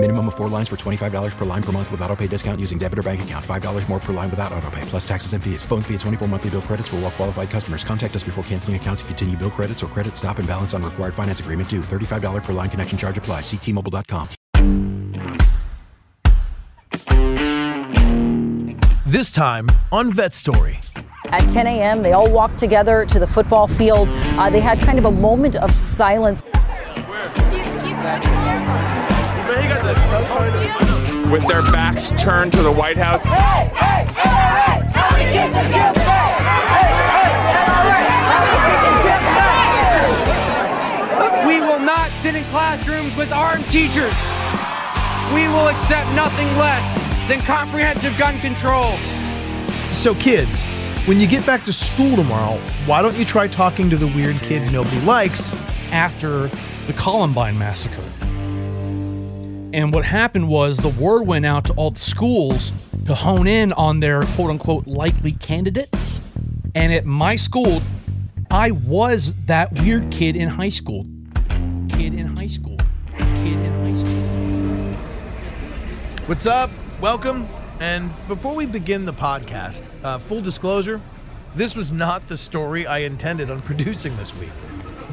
Minimum of four lines for $25 per line per month with auto pay discount using debit or bank account. $5 more per line without auto pay, plus taxes and fees. Phone fee at 24 monthly bill credits for all well qualified customers. Contact us before canceling account to continue bill credits or credit stop and balance on required finance agreement due. $35 per line connection charge apply. Ctmobile.com. This time on Vet Story. At 10 a.m., they all walked together to the football field. Uh, they had kind of a moment of silence. With their backs turned to the White House. We will not sit in classrooms with armed teachers. We will accept nothing less than comprehensive gun control. So, kids, when you get back to school tomorrow, why don't you try talking to the weird kid nobody likes? after the Columbine massacre. And what happened was the word went out to all the schools to hone in on their quote unquote likely candidates. And at my school, I was that weird kid in high school. Kid in high school. Kid in high school. What's up? Welcome. And before we begin the podcast, uh, full disclosure, this was not the story I intended on producing this week.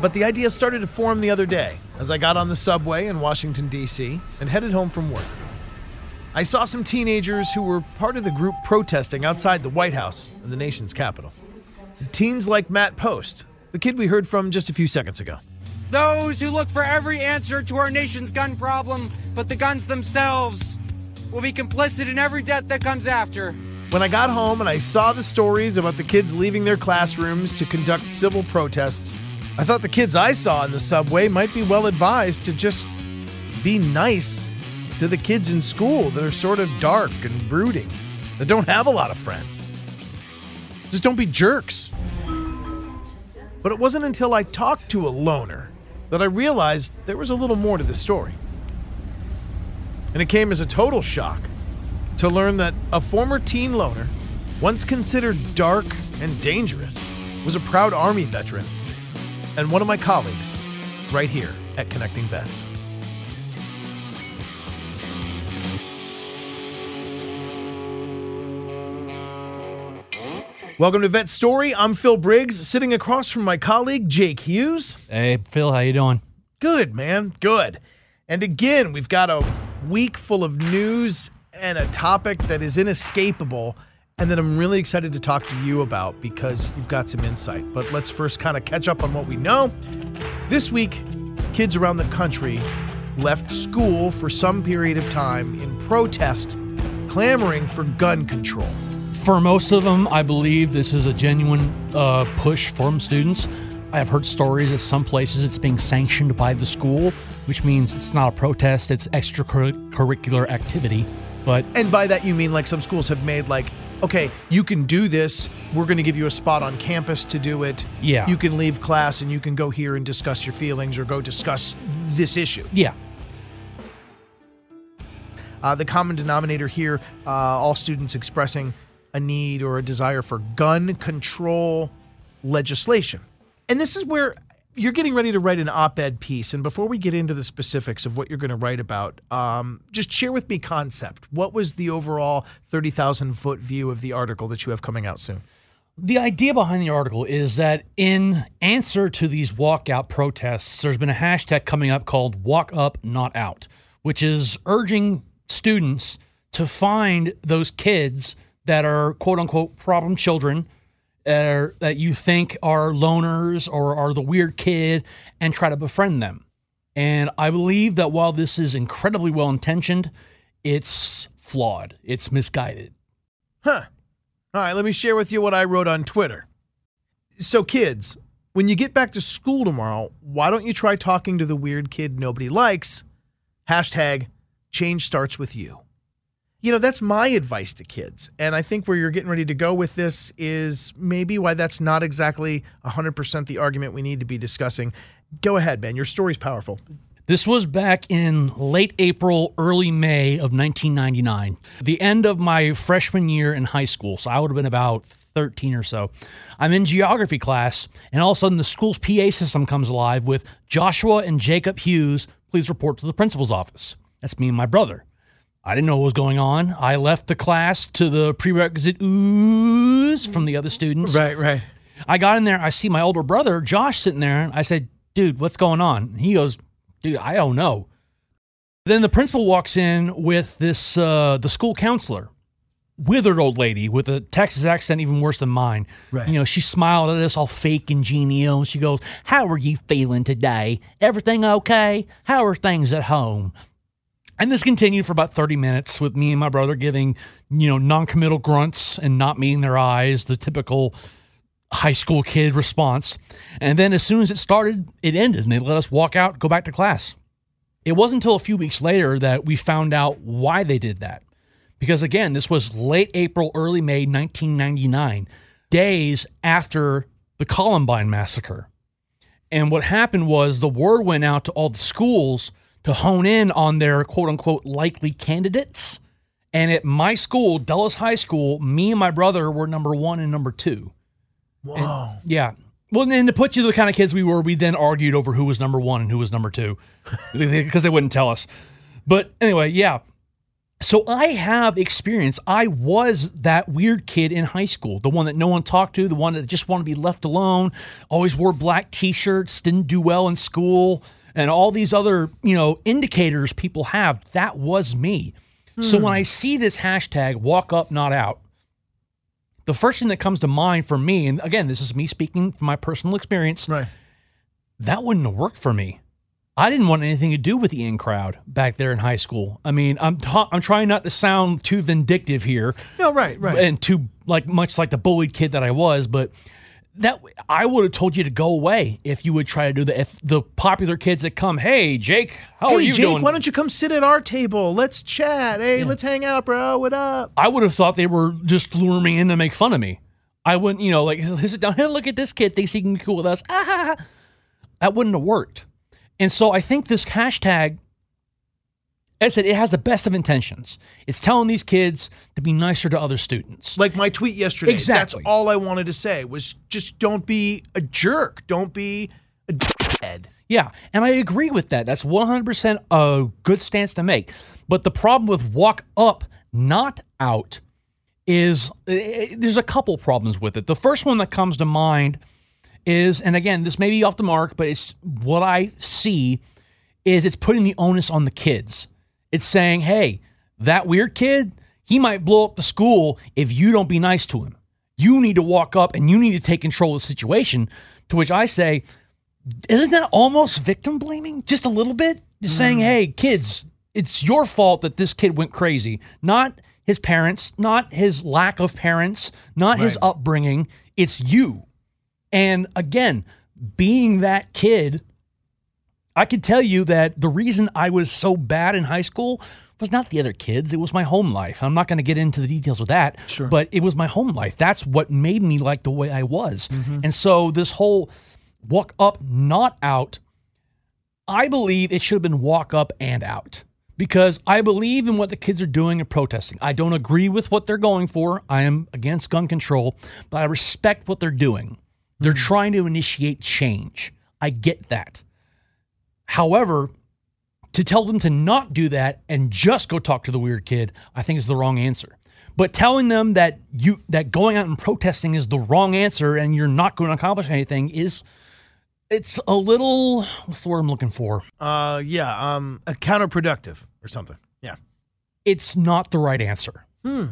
But the idea started to form the other day as I got on the subway in Washington, D.C., and headed home from work. I saw some teenagers who were part of the group protesting outside the White House in the nation's capital. Teens like Matt Post, the kid we heard from just a few seconds ago. Those who look for every answer to our nation's gun problem, but the guns themselves, will be complicit in every death that comes after. When I got home and I saw the stories about the kids leaving their classrooms to conduct civil protests, I thought the kids I saw in the subway might be well advised to just be nice to the kids in school that are sort of dark and brooding, that don't have a lot of friends. Just don't be jerks. But it wasn't until I talked to a loner that I realized there was a little more to the story. And it came as a total shock to learn that a former teen loner, once considered dark and dangerous, was a proud Army veteran and one of my colleagues right here at Connecting Vets. Welcome to Vet Story. I'm Phil Briggs, sitting across from my colleague Jake Hughes. Hey, Phil, how you doing? Good, man. Good. And again, we've got a week full of news and a topic that is inescapable and that I'm really excited to talk to you about because you've got some insight. But let's first kind of catch up on what we know. This week, kids around the country left school for some period of time in protest, clamoring for gun control. For most of them, I believe this is a genuine uh, push from students. I have heard stories at some places it's being sanctioned by the school, which means it's not a protest, it's extracurricular activity. But And by that, you mean like some schools have made like, okay, you can do this. We're going to give you a spot on campus to do it. Yeah. You can leave class and you can go here and discuss your feelings or go discuss this issue. yeah, Uh, the common denominator here uh, all students expressing a need or a desire for gun control legislation. And this is where you're getting ready to write an op ed piece. And before we get into the specifics of what you're going to write about, um, just share with me concept. What was the overall 30,000 foot view of the article that you have coming out soon? The idea behind the article is that in answer to these walkout protests, there's been a hashtag coming up called Walk Up Not Out, which is urging students to find those kids that are quote unquote problem children uh, that you think are loners or are the weird kid and try to befriend them. And I believe that while this is incredibly well intentioned, it's flawed, it's misguided. Huh. All right, let me share with you what I wrote on Twitter. So, kids, when you get back to school tomorrow, why don't you try talking to the weird kid nobody likes? Hashtag change starts with you. You know, that's my advice to kids. And I think where you're getting ready to go with this is maybe why that's not exactly 100% the argument we need to be discussing. Go ahead, man. Your story's powerful. This was back in late April, early May of 1999, the end of my freshman year in high school. So I would have been about 13 or so. I'm in geography class, and all of a sudden the school's PA system comes alive with Joshua and Jacob Hughes, please report to the principal's office. That's me and my brother. I didn't know what was going on. I left the class to the prerequisite oohs from the other students. Right, right. I got in there. I see my older brother, Josh, sitting there. I said, dude, what's going on? He goes, dude, I don't know. Then the principal walks in with this, uh, the school counselor, withered old lady with a Texas accent even worse than mine. Right. You know, she smiled at us all fake and genial. And she goes, How are you feeling today? Everything okay? How are things at home? And this continued for about 30 minutes with me and my brother giving, you know, non-committal grunts and not meeting their eyes, the typical high school kid response. And then as soon as it started, it ended and they let us walk out, go back to class. It wasn't until a few weeks later that we found out why they did that. Because again, this was late April, early May 1999, days after the Columbine massacre. And what happened was the word went out to all the schools to hone in on their quote unquote likely candidates. And at my school, Dulles High School, me and my brother were number one and number two. Whoa. And, yeah. Well, and to put you the kind of kids we were, we then argued over who was number one and who was number two because they wouldn't tell us. But anyway, yeah. So I have experience. I was that weird kid in high school, the one that no one talked to, the one that just wanted to be left alone, always wore black t shirts, didn't do well in school and all these other, you know, indicators people have, that was me. Hmm. So when I see this hashtag walk up, not out, the first thing that comes to mind for me, and again, this is me speaking from my personal experience, right? That wouldn't have worked for me. I didn't want anything to do with the in crowd back there in high school. I mean, I'm ta- I'm trying not to sound too vindictive here. No, right, right, and too like much like the bullied kid that I was, but that I would have told you to go away if you would try to do that. If the popular kids that come, hey Jake, how hey, are you Jake, doing? Why don't you come sit at our table? Let's chat. Hey, yeah. let's hang out, bro. What up? I would have thought they were just luring me in to make fun of me. I wouldn't, you know, like sit down. Hey, look at this kid thinks he can be cool with us. Ah, that wouldn't have worked. And so I think this hashtag I said, it has the best of intentions. It's telling these kids to be nicer to other students. Like my tweet yesterday. Exactly. That's all I wanted to say was just don't be a jerk. Don't be a dead. Yeah, and I agree with that. That's 100% a good stance to make. But the problem with walk up, not out, is it, eh, eh, there's a couple problems with it. The first one that comes to mind is, and again, this may be off the mark, but it's what I see is it's putting the onus on the kids. It's saying, hey, that weird kid, he might blow up the school if you don't be nice to him. You need to walk up and you need to take control of the situation. To which I say, isn't that almost victim blaming? Just a little bit? Just mm. saying, hey, kids, it's your fault that this kid went crazy, not his parents, not his lack of parents, not right. his upbringing. It's you. And again, being that kid I could tell you that the reason I was so bad in high school was not the other kids. It was my home life. I'm not going to get into the details of that, sure. but it was my home life. That's what made me like the way I was. Mm-hmm. And so this whole walk up, not out, I believe it should have been walk up and out because I believe in what the kids are doing and protesting. I don't agree with what they're going for. I am against gun control, but I respect what they're doing. They're mm-hmm. trying to initiate change. I get that. However, to tell them to not do that and just go talk to the weird kid, I think is the wrong answer. But telling them that you that going out and protesting is the wrong answer and you're not going to accomplish anything is it's a little what's the word I'm looking for? Uh yeah, um counterproductive or something. Yeah. It's not the right answer. Hmm.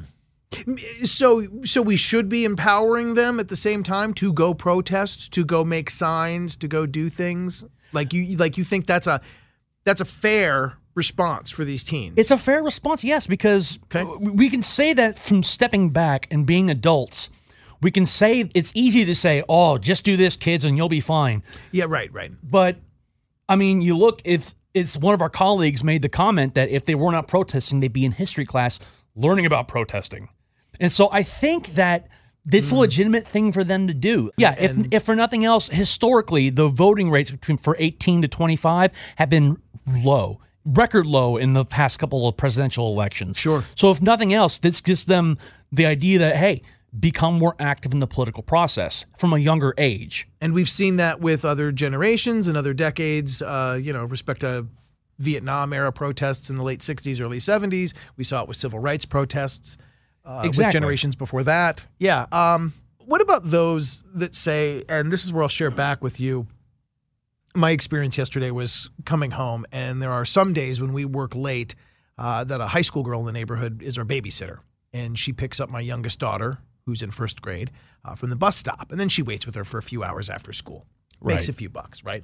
So so we should be empowering them at the same time to go protest, to go make signs, to go do things. Like you like you think that's a that's a fair response for these teens. It's a fair response, yes, because okay. we can say that from stepping back and being adults. We can say it's easy to say, "Oh, just do this, kids, and you'll be fine." Yeah, right, right. But I mean, you look if it's one of our colleagues made the comment that if they were not protesting, they'd be in history class learning about protesting. And so I think that it's a legitimate thing for them to do. Yeah, if if for nothing else, historically, the voting rates between for 18 to 25 have been low, record low in the past couple of presidential elections. Sure. So if nothing else, this gives them the idea that hey, become more active in the political process from a younger age. And we've seen that with other generations and other decades. Uh, you know, respect to Vietnam era protests in the late 60s, early 70s. We saw it with civil rights protests uh, with generations before that. Yeah. Um, what about those that say, and this is where I'll share back with you. My experience yesterday was coming home, and there are some days when we work late uh, that a high school girl in the neighborhood is our babysitter. And she picks up my youngest daughter, who's in first grade, uh, from the bus stop. And then she waits with her for a few hours after school. right. Makes a few bucks, right?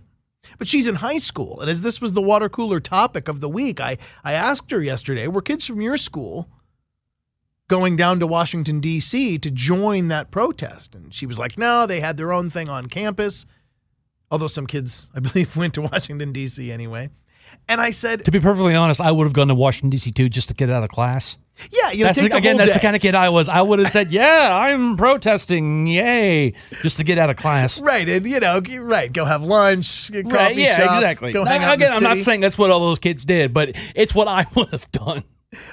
But she's in high school. And as this was the water cooler topic of the week, I, I asked her yesterday, were kids from your school going down to Washington, D.C. to join that protest? And she was like, no, they had their own thing on campus. Although some kids, I believe, went to Washington, D.C. anyway. And I said, To be perfectly honest, I would have gone to Washington D.C. too just to get out of class. yeah, you know, That's the, the again, that's the kind of kid I was. I would have said, "Yeah, I'm protesting, yay!" just to get out of class. Right, and you know, right, go have lunch, get Right? coffee Yeah, shop, exactly. Go hang out in again, I'm not saying that's what all those kids did, but it's what I would have done.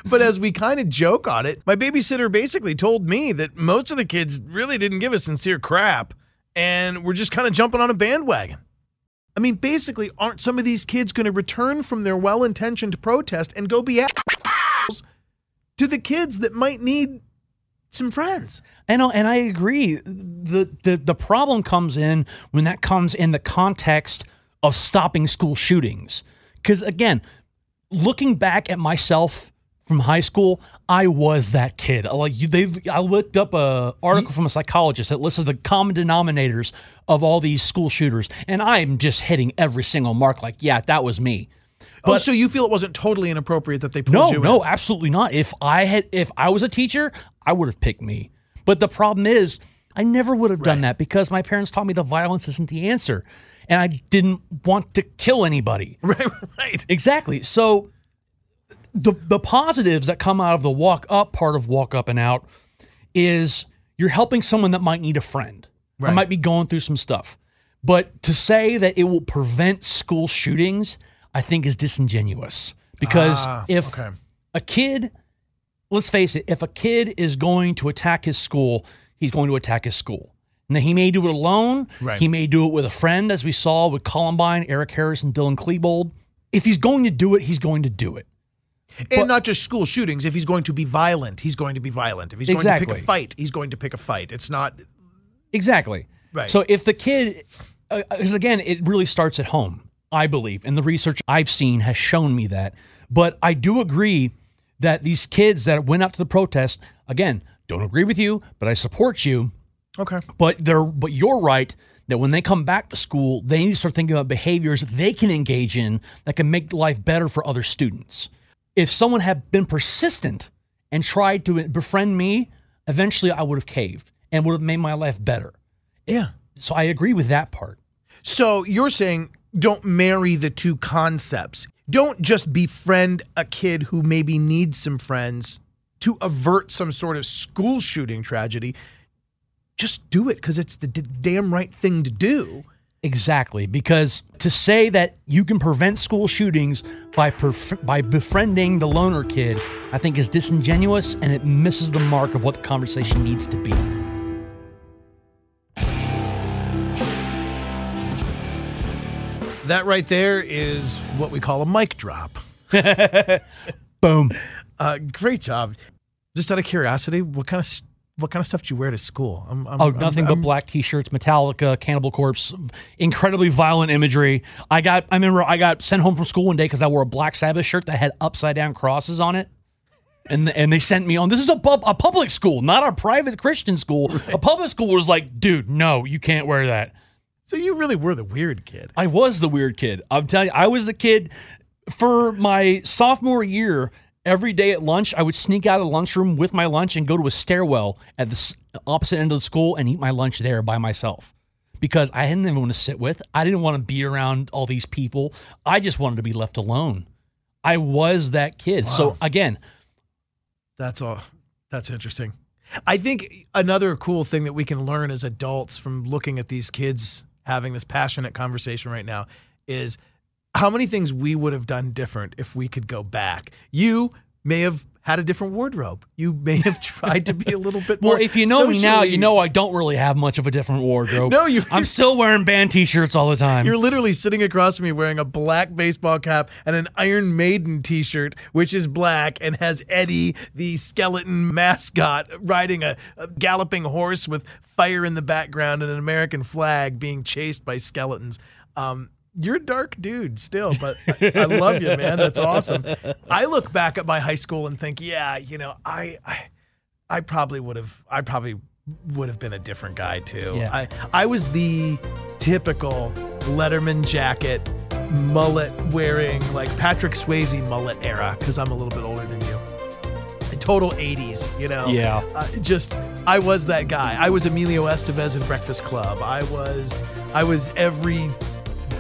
But as we kind of joke on it, my babysitter basically told me that most of the kids really didn't give a sincere crap and were just kind of jumping on a bandwagon. I mean, basically, aren't some of these kids going to return from their well intentioned protest and go be assholes to the kids that might need some friends? Know, and I agree. the the The problem comes in when that comes in the context of stopping school shootings. Because again, looking back at myself from high school, I was that kid. Like they, I looked up a article from a psychologist that listed the common denominators of all these school shooters, and I'm just hitting every single mark. Like, yeah, that was me. oh, so you feel it wasn't totally inappropriate that they pulled No, you no, in? absolutely not. If I had, if I was a teacher, I would have picked me. But the problem is, I never would have done that because my parents taught me the violence isn't the answer, and I didn't want to kill anybody. Right, right. Exactly. So the the positives that come out of the walk up part of walk up and out is you're helping someone that might need a friend. Or might be going through some stuff. But to say that it will prevent school shootings, I think is disingenuous. Because Ah, if okay. a kid, let's face it, if a kid is going to attack his school, he's going to attack his school. Now he may do it alone. Right. He may do it with a friend, as we saw with Columbine, Eric Harris, and Dylan Klebold. If he's going to do it, he's going to do it. And not just school shootings. If he's going to be violent, he's going to be violent. If he's going to pick a fight, he's going to pick a fight. It's not Exactly. Right. So if the kid, uh, uh, because again, it really starts at home, I believe, and the research I've seen has shown me that. But I do agree that these kids that went out to the protest, again, don't agree with you, but I support you. okay. But they're, but you're right that when they come back to school, they need to start thinking about behaviors they can engage in that can make life better for other students. If someone had been persistent and tried to befriend me, eventually I would have caved and would have made my life better. Yeah. So I agree with that part. So you're saying don't marry the two concepts. Don't just befriend a kid who maybe needs some friends to avert some sort of school shooting tragedy. Just do it because it's the d- damn right thing to do. Exactly, because to say that you can prevent school shootings by perf- by befriending the loner kid, I think is disingenuous and it misses the mark of what the conversation needs to be. That right there is what we call a mic drop. Boom. Uh, great job. Just out of curiosity, what kind of what kind of stuff do you wear to school? I'm, I'm, Oh, I'm- nothing but I'm- black t-shirts, Metallica, Cannibal Corpse, incredibly violent imagery. I got I remember I got sent home from school one day because I wore a Black Sabbath shirt that had upside down crosses on it. And, and they sent me on. This is a, pub, a public school, not a private Christian school. A public school was like, dude, no, you can't wear that. So you really were the weird kid. I was the weird kid. I'm telling you, I was the kid for my sophomore year. Every day at lunch, I would sneak out of the lunchroom with my lunch and go to a stairwell at the opposite end of the school and eat my lunch there by myself because I didn't even want to sit with. I didn't want to be around all these people. I just wanted to be left alone. I was that kid. So again, That's all. That's interesting. I think another cool thing that we can learn as adults from looking at these kids having this passionate conversation right now is how many things we would have done different if we could go back. You may have had a different wardrobe. You may have tried to be a little bit more. Well, if you know me now, you know I don't really have much of a different wardrobe. No, you- I'm still wearing band T-shirts all the time. You're literally sitting across from me wearing a black baseball cap and an Iron Maiden t shirt, which is black and has Eddie, the skeleton mascot, riding a, a galloping horse with fire in the background and an American flag being chased by skeletons. Um, you're a dark dude still, but I, I love you, man. That's awesome. I look back at my high school and think, yeah, you know, I, I, I probably would have, I probably would have been a different guy too. Yeah. I, I was the typical Letterman jacket, mullet wearing, like Patrick Swayze mullet era, because I'm a little bit older than you. Total 80s, you know? Yeah. Uh, just, I was that guy. I was Emilio Estevez in Breakfast Club. I was, I was every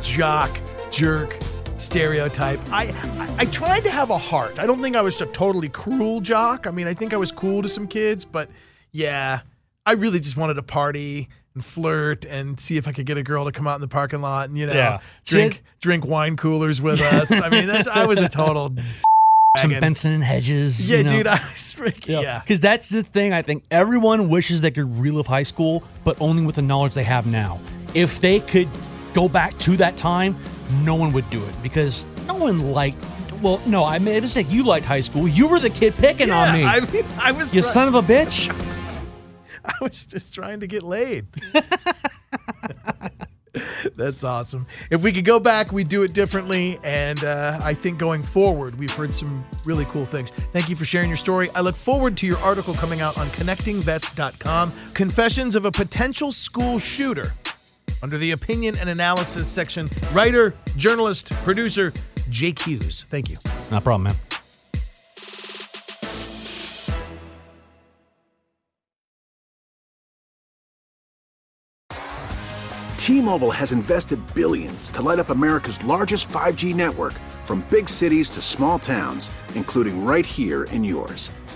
jock, jerk, stereotype. I, I I tried to have a heart. I don't think I was a totally cruel jock. I mean, I think I was cool to some kids, but yeah, I really just wanted to party and flirt and see if I could get a girl to come out in the parking lot and you know Yeah. drink drink wine coolers with us. I mean, that's I was a total Some wagon. Benson and Hedges. Yeah, you know? dude, I was freaking yeah. Because that's the thing. I think everyone wishes they could relive high school, but only with the knowledge they have now. If they could go back to that time, no one would do it because no one liked. Well, no, I made a mistake. You liked high school. You were the kid picking Yeah, on me. I mean, I was you son of a bitch. I was just trying to get laid. That's awesome. If we could go back, we'd do it differently. And uh, I think going forward, we've heard some really cool things. Thank you for sharing your story. I look forward to your article coming out on connectingvets.com Confessions of a Potential School Shooter. Under the opinion and analysis section, writer, journalist, producer, Jake Hughes. Thank you. No problem, man. T-Mobile has invested billions to light up America's largest 5G network from big cities to small towns, including right here in yours.